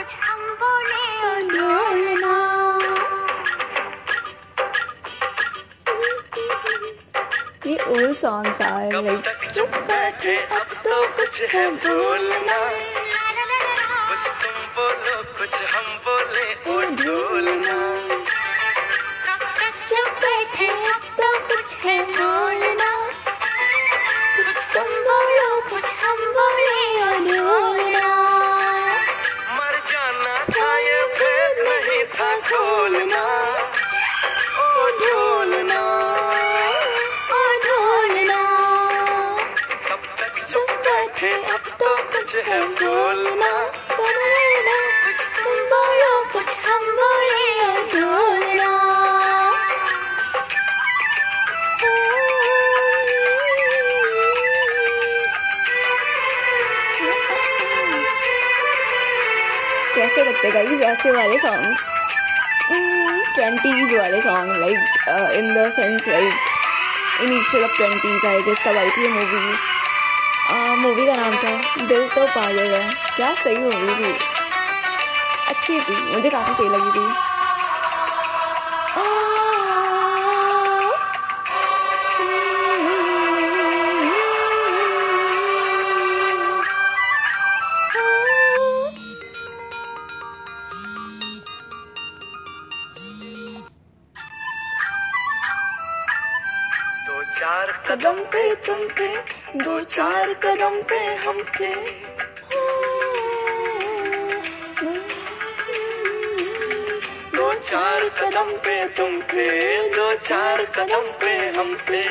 कुछ हम बोले ओ ढोलना ये ओल्ड सॉन्ग्स आर लाइक चुप बैठे अब तो कुछ है बोलना। कुछ तुम बोलो कुछ हम खोलना ओ ढोलना ओ ढोलना। कब तक चुप बैठे अब तो कुछ है बोलना। बोलना कुछ तुम बोलो कुछ हम बोले ओ ढोलना। कैसे लगते गाइस ऐसे वाले सॉन्ग्स ट्वेंटीज वाले song like in the sense like initial of twenties I guess तब आई थी मूवी मूवी का नाम था दिल तो पागल है। क्या सही मूवी थी? अच्छी थी, मुझे काफ़ी सही लगी थी। चार कदम पे तुम थे, दो चार कदम पे हम पे दो चार कदम पे तुम पे दो चार कदम पे हम पे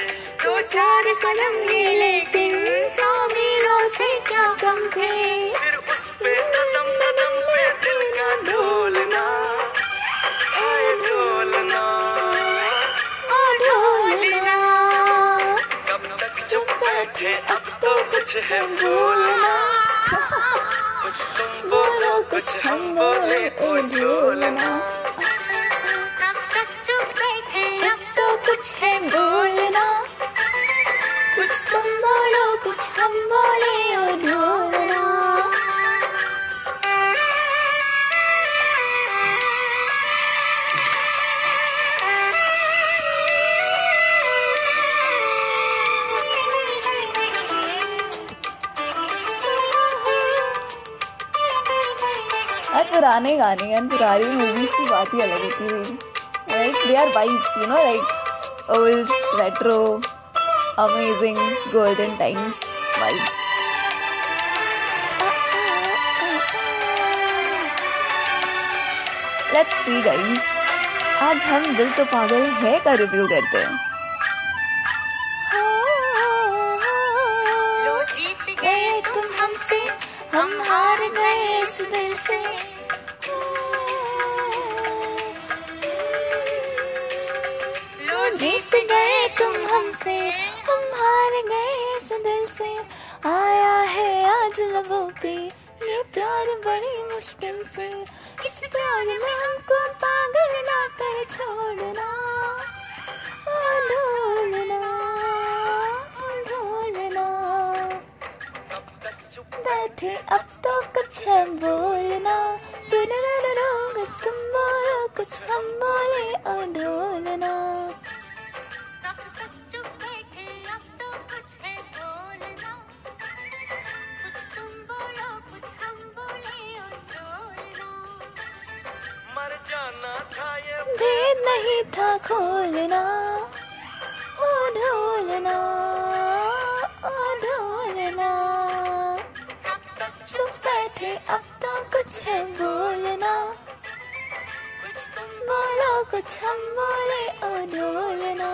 दो चार कदम ही लेकिन है बोलना। कुछ तुम बोलो कुछ हम बोले ओ ढोलना यार पुराने गाने यार पुरानी मूवीज़ की बात ही अलग होती है। Like they are vibes you know like old retro amazing golden times vibes let's see guys आज हम दिल तो पागल है का रिव्यू करते हैं। हम हार गए इस दिल से। लो जीत गए तुम हमसे, हम हार गए इस दिल से। आया है आज लबों पे, ये प्यार बड़ी मुश्किल से। इस प्यार में हमको पागल ना कर छोड़ना। बैठे अब तो कुछ है बोलना। कुछ तुम बोलो कुछ हम बोले जाना था भेद नहीं था खोलना। कुछ हम बोले ओ ढोलना